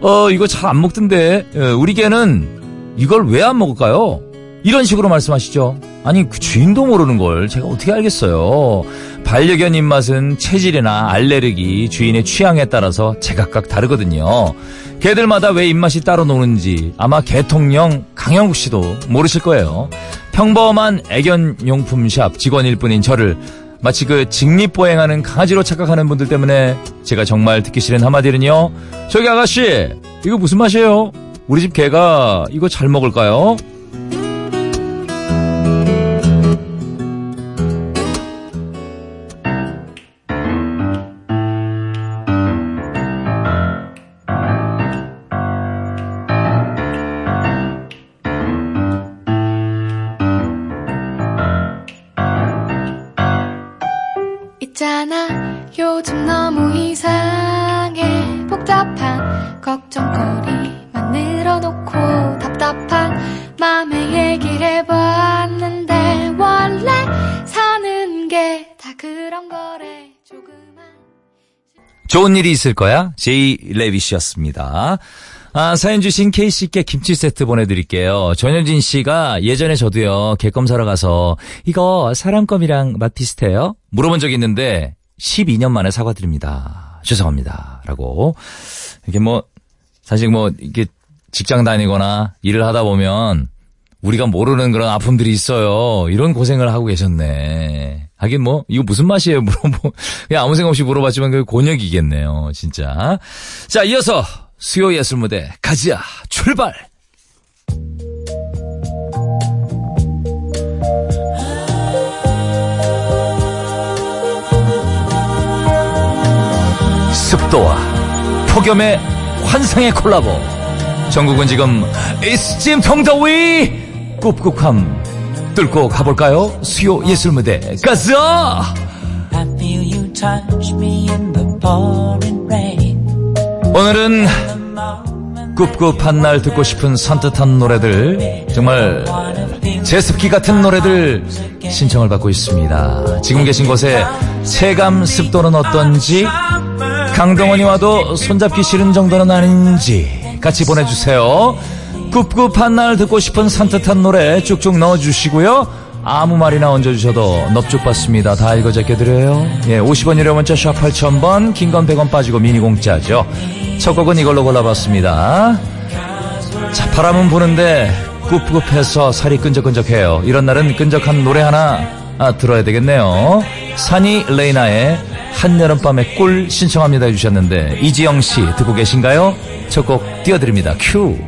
어 이거 잘 안 먹던데 예, 우리 개는 이걸 왜 안 먹을까요? 이런 식으로 말씀하시죠. 아니 그 주인도 모르는 걸 제가 어떻게 알겠어요. 반려견 입맛은 체질이나 알레르기, 주인의 취향에 따라서 제각각 다르거든요. 개들마다 왜 입맛이 따로 노는지 아마 개통령 강영국 씨도 모르실 거예요. 평범한 애견용품샵 직원일 뿐인 저를 마치 그 직립보행하는 강아지로 착각하는 분들 때문에 제가 정말 듣기 싫은 한마디는요. 저기 아가씨, 이거 무슨 맛이에요? 우리 집 개가 이거 잘 먹을까요? 좋은 일이 있을 거야. 제이 레비 씨였습니다. 아, 사연 주신 K씨께 김치 세트 보내드릴게요. 전현진 씨가 예전에 저도요, 개껌 사러 가서, 이거 사람 껌이랑 맛 비슷해요? 물어본 적이 있는데, 12년 만에 사과드립니다. 죄송합니다. 라고. 이게 뭐, 사실 뭐, 이게 직장 다니거나 일을 하다 보면, 우리가 모르는 그런 아픔들이 있어요. 이런 고생을 하고 계셨네. 하긴 뭐, 이거 무슨 맛이에요? 물어보, 그냥 아무 생각 없이 물어봤지만 그 곤욕이겠네요. 진짜. 자, 이어서 수요 예술 무대 가자 출발. 습도와 폭염의 환상의 콜라보. 전국은 지금 이스짐 통더위 꿉꿉함 뚫고 가볼까요? 수요 예술 무대 가자. 오늘은 꿉꿉한 날 듣고 싶은 산뜻한 노래들 정말 제습기 같은 노래들 신청을 받고 있습니다. 지금 계신 곳에 체감 습도는 어떤지 강동원이 와도 손잡기 싫은 정도는 아닌지 같이 보내주세요. 꿉꿉한 날 듣고 싶은 산뜻한 노래 쭉쭉 넣어주시고요. 아무 말이나 얹어주셔도 넙죽 받습니다. 다 읽어 제껴드려요. 예, 50원 유료 문자 샵 8000번, 긴 건 100원 빠지고 미니 공짜죠. 첫 곡은 이걸로 골라봤습니다. 자, 바람은 부는데 꿉꿉해서 살이 끈적끈적해요. 이런 날은 끈적한 노래 하나 아, 들어야 되겠네요. 산이 레이나의 한여름밤의 꿀 신청합니다 해주셨는데 이지영 씨 듣고 계신가요? 첫 곡 띄워드립니다. 큐.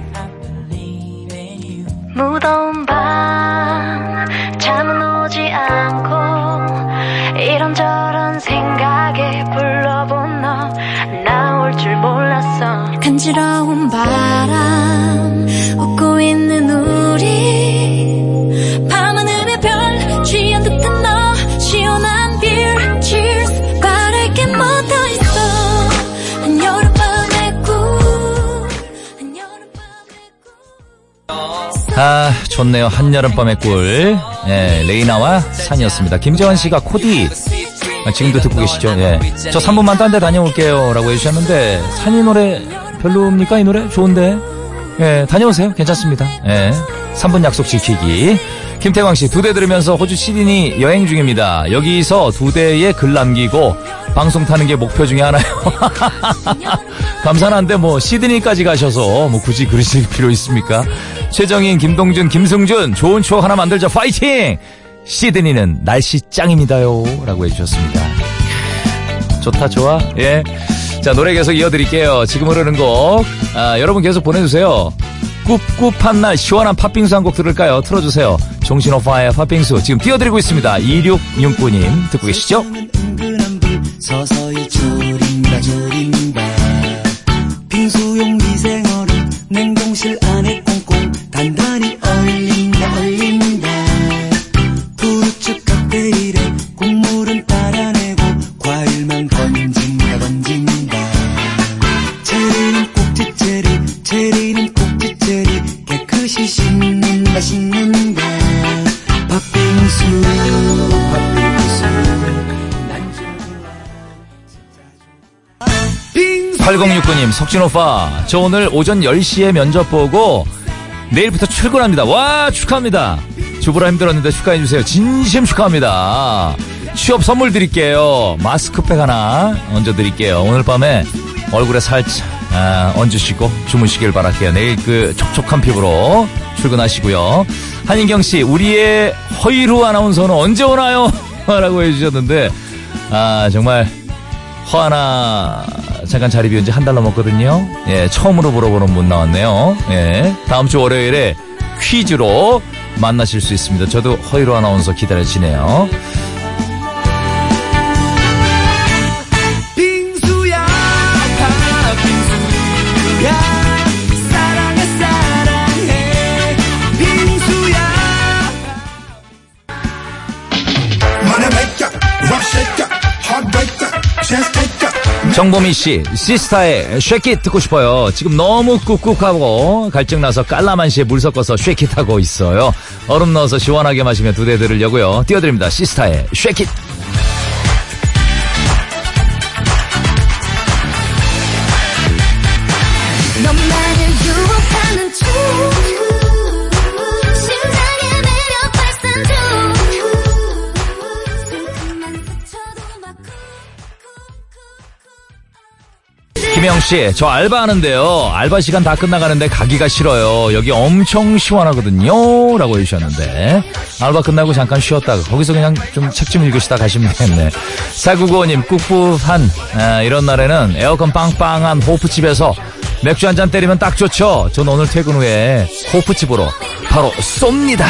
좋네요. 한여름밤의 꿀. 예, 레이나와 산이었습니다. 김재환 씨가 코디. 아, 지금도 듣고 계시죠? 예. 저 3분만 딴 데 다녀올게요. 라고 해주셨는데, 산이 노래 별로입니까? 이 노래? 좋은데? 예, 다녀오세요. 괜찮습니다. 예. 3분 약속 지키기. 김태광 씨, 두 대 들으면서 호주 시드니 여행 중입니다. 여기서 두 대에 글 남기고 방송 타는 게 목표 중에 하나요. 감사한데 뭐 시드니까지 가셔서 뭐 굳이 그러실 필요 있습니까? 최정인, 김동준, 김승준 좋은 추억 하나 만들자 파이팅! 시드니는 날씨 짱입니다요 라고 해주셨습니다. 좋다 좋아 예. 자 노래 계속 이어드릴게요. 지금 흐르는 곡 아, 여러분 계속 보내주세요. 꿉꿉한 날 시원한 팥빙수 한 곡 들을까요? 틀어주세요. 종신오파의 팥빙수 지금 띄워드리고 있습니다. 2669님 듣고 계시죠? 은 오빠, 저 오늘 오전 10시에 면접 보고 내일부터 출근합니다. 와, 축하합니다. 주부라 힘들었는데 축하해주세요. 진심 축하합니다. 취업 선물 드릴게요. 마스크팩 하나 얹어드릴게요. 오늘 밤에 얼굴에 살짝 아, 얹으시고 주무시길 바랄게요. 내일 그 촉촉한 피부로 출근하시고요. 한인경 씨, 우리의 허이루 아나운서는 언제 오나요? 라고 해주셨는데, 아, 정말 허하나 잠깐 자리 비운 지 한 달 넘었거든요. 예, 처음으로 물어보는 분 나왔네요. 예, 다음 주 월요일에 퀴즈로 만나실 수 있습니다. 저도 허이로 아나운서 기다려지네요. 정보미 씨, 시스타의 쉐킷 듣고 싶어요. 지금 너무 꾹꾹하고 갈증 나서 깔라만시에 물 섞어서 쉐킷 하고 있어요. 얼음 넣어서 시원하게 마시며 두대 들으려고요. 띄워드립니다. 시스타의 쉐킷. 김영 씨, 저 알바하는데요. 알바 시간 다 끝나가는데 가기가 싫어요. 여기 엄청 시원하거든요. 라고 해주셨는데. 알바 끝나고 잠깐 쉬었다가 거기서 그냥 좀책좀 읽으시다 가시면 되겠네. 4995님, 꿉꿉한, 아, 이런 날에는 에어컨 빵빵한 호프집에서 맥주 한 잔 때리면 딱 좋죠. 전 오늘 퇴근 후에 호프집으로 바로 쏩니다.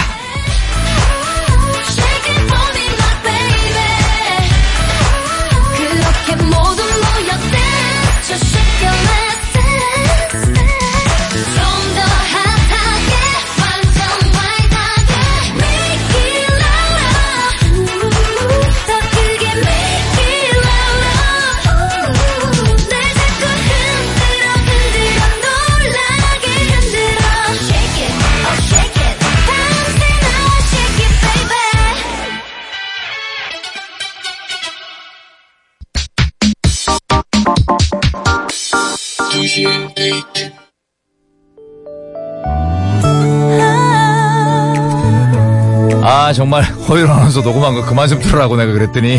아, 정말 허윤 아나운서 녹음한 거 그만 좀 들으라고 내가 그랬더니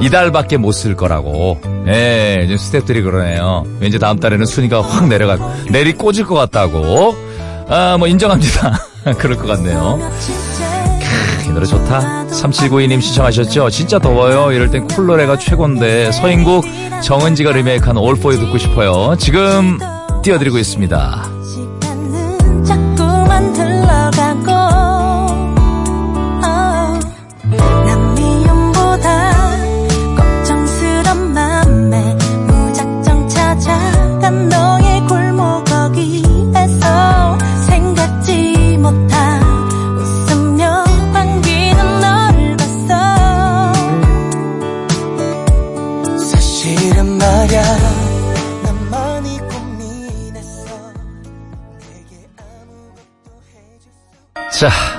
이달밖에 못 쓸 거라고. 예, 지금 스탭들이 그러네요. 왠지 다음 달에는 순위가 확 내려가, 내리 꽂을 것 같다고. 아, 뭐 인정합니다. 그럴 것 같네요. 크, 이 노래 좋다. 3792님 시청하셨죠? 진짜 더워요. 이럴 땐 쿨노래가 최고인데 서인국 정은지가 리메이크한 You 듣고 싶어요. 지금 띄워드리고 있습니다.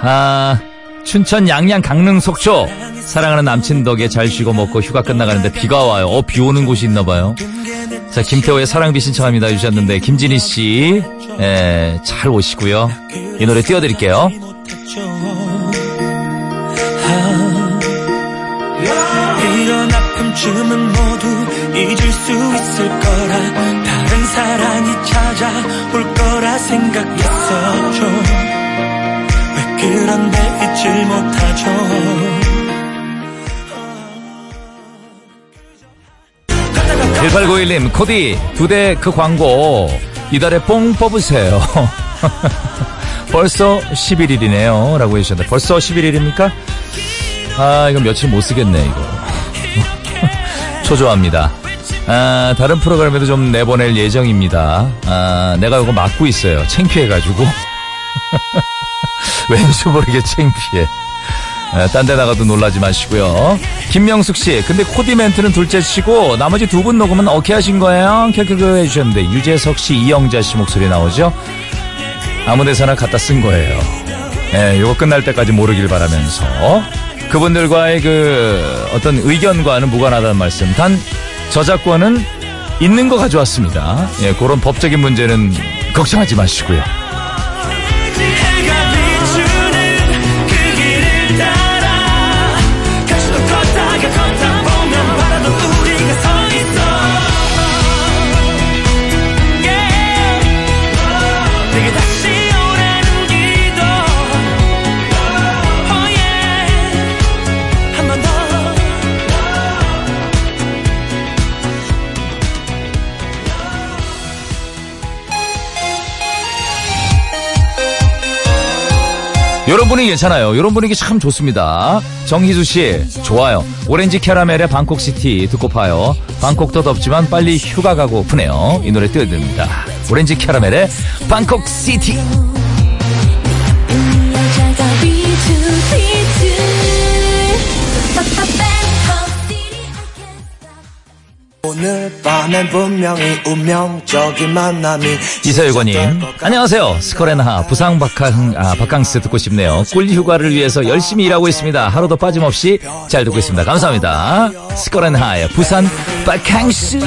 아, 춘천 양양 강릉 속초. 사랑하는 남친 덕에 잘 쉬고 먹고 휴가 끝나가는데 비가 와요. 어, 비 오는 곳이 있나 봐요. 자, 김태호의 사랑비 신청합니다 해주셨는데, 김진희 씨, 예, 잘 오시고요. 이 노래 띄워드릴게요. 이런 아픔쯤은 모두 잊을 수 있을 거라 다른 사랑이 찾아올 거라 생각했었죠 왜 그런데 잊질 못하죠 1891님, 코디, 두 대 그 광고, 이달에 뽕 뽑으세요. 벌써 11일이네요. 라고 해주셨는데, 벌써 11일입니까? 아, 이거 며칠 못 쓰겠네, 이거. 초조합니다. 아, 다른 프로그램에도 좀 내보낼 예정입니다. 아, 내가 이거 맡고 있어요. 창피해가지고. 왠지 모르게 창피해. 아, 딴데 나가도 놀라지 마시고요. 김명숙 씨, 근데 코디 멘트는 둘째 치고 나머지 두 분 녹음은 어떻게 하신 거예요? 켜켜그 해주셨는데 유재석 씨, 이영자 씨 목소리 나오죠? 아무 데서나 갖다 쓴 거예요. 예, 요거 끝날 때까지 모르길 바라면서 그분들과의 그 어떤 의견과는 무관하다는 말씀. 단 저작권은 있는 거 가져왔습니다. 예, 그런 법적인 문제는 걱정하지 마시고요. 분위기 괜찮아요. 이런 분위기 참 좋습니다. 정희수 씨, 좋아요. 오렌지 캐러멜의 방콕 시티 듣고 파요. 방콕도 덥지만 빨리 휴가 가고프네요. 이 노래 띄워드립니다. 오렌지 캐러멜의 방콕 시티. 밤엔 분명히 운명적인 만남이 이서유건님, 안녕하세요. 스컬앤하 부상 바캉, 아, 바캉스 듣고 싶네요. 꿀 휴가를 위해서 열심히 일하고 있습니다. 하루도 빠짐없이 잘 듣고 있습니다. 감사합니다. 스컬앤하의 부산 바캉스.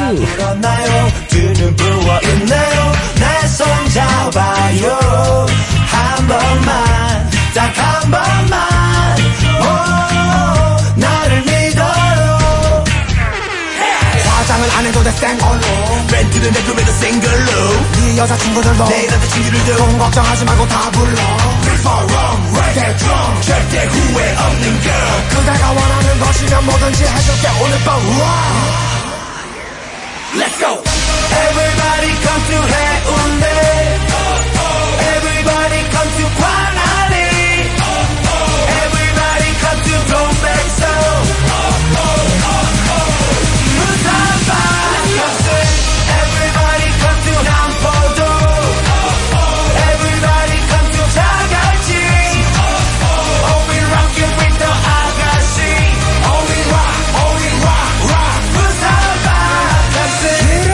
한 번만 딱 한 번만 화장을 안 해도 돼 생 얼로 멘트는 내 꿈에도 싱글로 네 여자친구들도 내 남자친구들도 돈 걱정하지 말고 다 불러 for wrong, right get drunk 절대 후회 없는 girl 그대가 원하는 것이면 뭐든지 해줄게 오늘 밤 wow. Let's go. Everybody come to 해운대.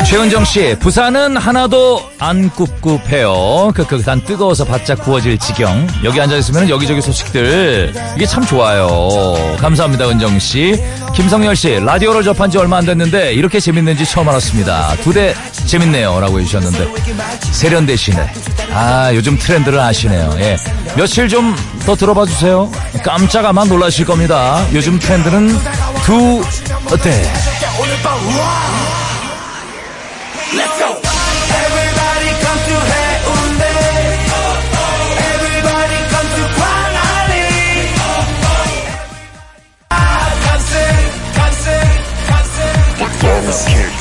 최은정 씨, 부산은 하나도 안 꿉꿉해요. 단 뜨거워서 바짝 구워질 지경. 여기 앉아있으면 여기저기 소식들, 이게 참 좋아요. 감사합니다, 은정 씨. 김성열 씨, 라디오를 접한 지 얼마 안 됐는데, 이렇게 재밌는지 처음 알았습니다. 두 대 재밌네요. 라고 해주셨는데, 세련되시네. 아, 요즘 트렌드를 아시네요. 예. 며칠 좀 더 들어봐 주세요. 깜짝 아마 놀라실 겁니다. 요즘 트렌드는 두 대. 간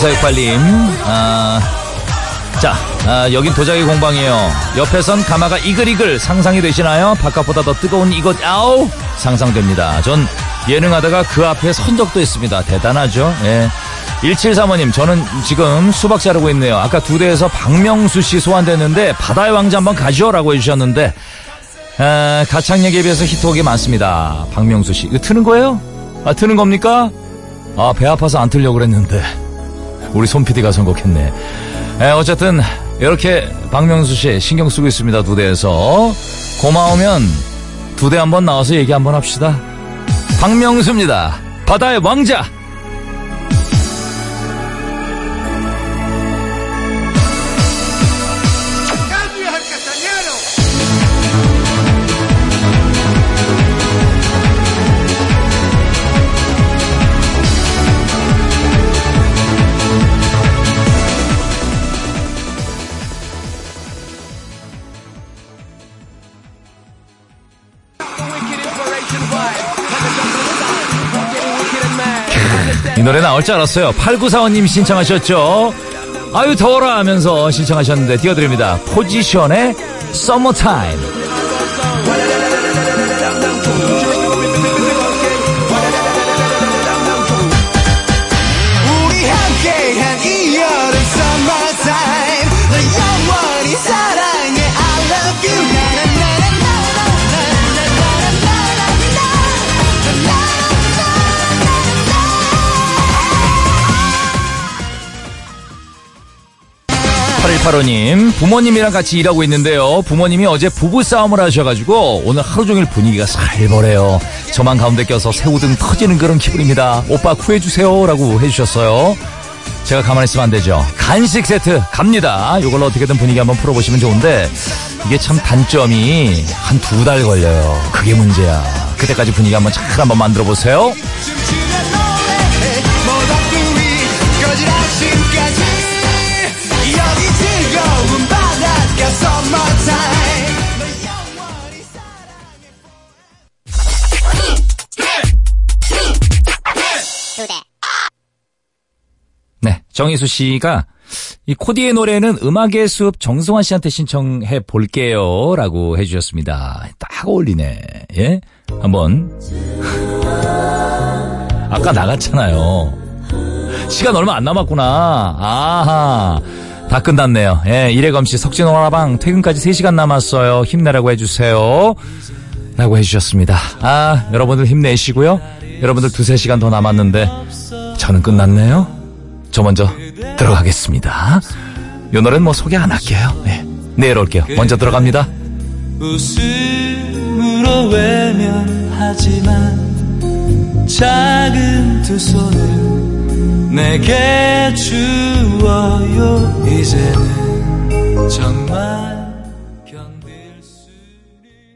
2468님, 아, 자, 아, 여긴 도자기 공방이에요. 옆에선 가마가 이글이글 상상이 되시나요? 바깥보다 더 뜨거운 이것, 아우! 상상됩니다. 전 예능하다가 그 앞에 선 적도 있습니다. 대단하죠? 예. 1735님, 저는 지금 수박 자르고 있네요. 아까 두 대에서 박명수 씨 소환됐는데, 바다의 왕자 한번 가죠? 라고 해주셨는데, 아, 가창 얘기에 비해서 히트곡이 많습니다. 박명수 씨. 이거 트는 거예요? 아, 트는 겁니까? 아, 배 아파서 안 틀려고 그랬는데. 우리 손 PD가 선곡했네. 에, 어쨌든 이렇게 박명수 씨 신경 쓰고 있습니다. 두 대에서 고마우면 두 대 한번 나와서 얘기 한번 합시다. 박명수입니다. 바다의 왕자. 이 노래 나올 줄 알았어요. 8945님 신청하셨죠? 아유 더워라 하면서 신청하셨는데 띄워드립니다. 포지션의 서 8685님, 부모님이랑 같이 일하고 있는데요. 부모님이 어제 부부싸움을 하셔가지고 오늘 하루 종일 분위기가 살벌해요. 저만 가운데 껴서 새우등 터지는 그런 기분입니다. 오빠 구해주세요. 라고 해주셨어요. 제가 가만히 있으면 안 되죠. 간식 세트 갑니다. 이걸로 어떻게든 분위기 한번 풀어보시면 좋은데 이게 참 단점이 한 두 달 걸려요. 그게 문제야. 그때까지 분위기 한번 잘 한번 만들어 보세요. 정희수 씨가 이 코디의 노래는 음악의 숲 정승환 씨한테 신청해 볼게요. 라고 해주셨습니다. 딱 어울리네. 예? 한번. 아까 나갔잖아요. 시간 얼마 안 남았구나. 아하. 다 끝났네요. 예, 이래검 씨 석진오라방 퇴근까지 3시간 남았어요. 힘내라고 해주세요. 라고 해주셨습니다. 아, 여러분들 힘내시고요. 여러분들 두세 시간 더 남았는데 저는 끝났네요. 저 먼저 들어가겠습니다. 요 노래는 뭐 소개 안 할게요. 네. 내일 올게요. 먼저 들어갑니다. 웃음으로 외면하지만 작은 두 손을 내게 주어요 이제는 정말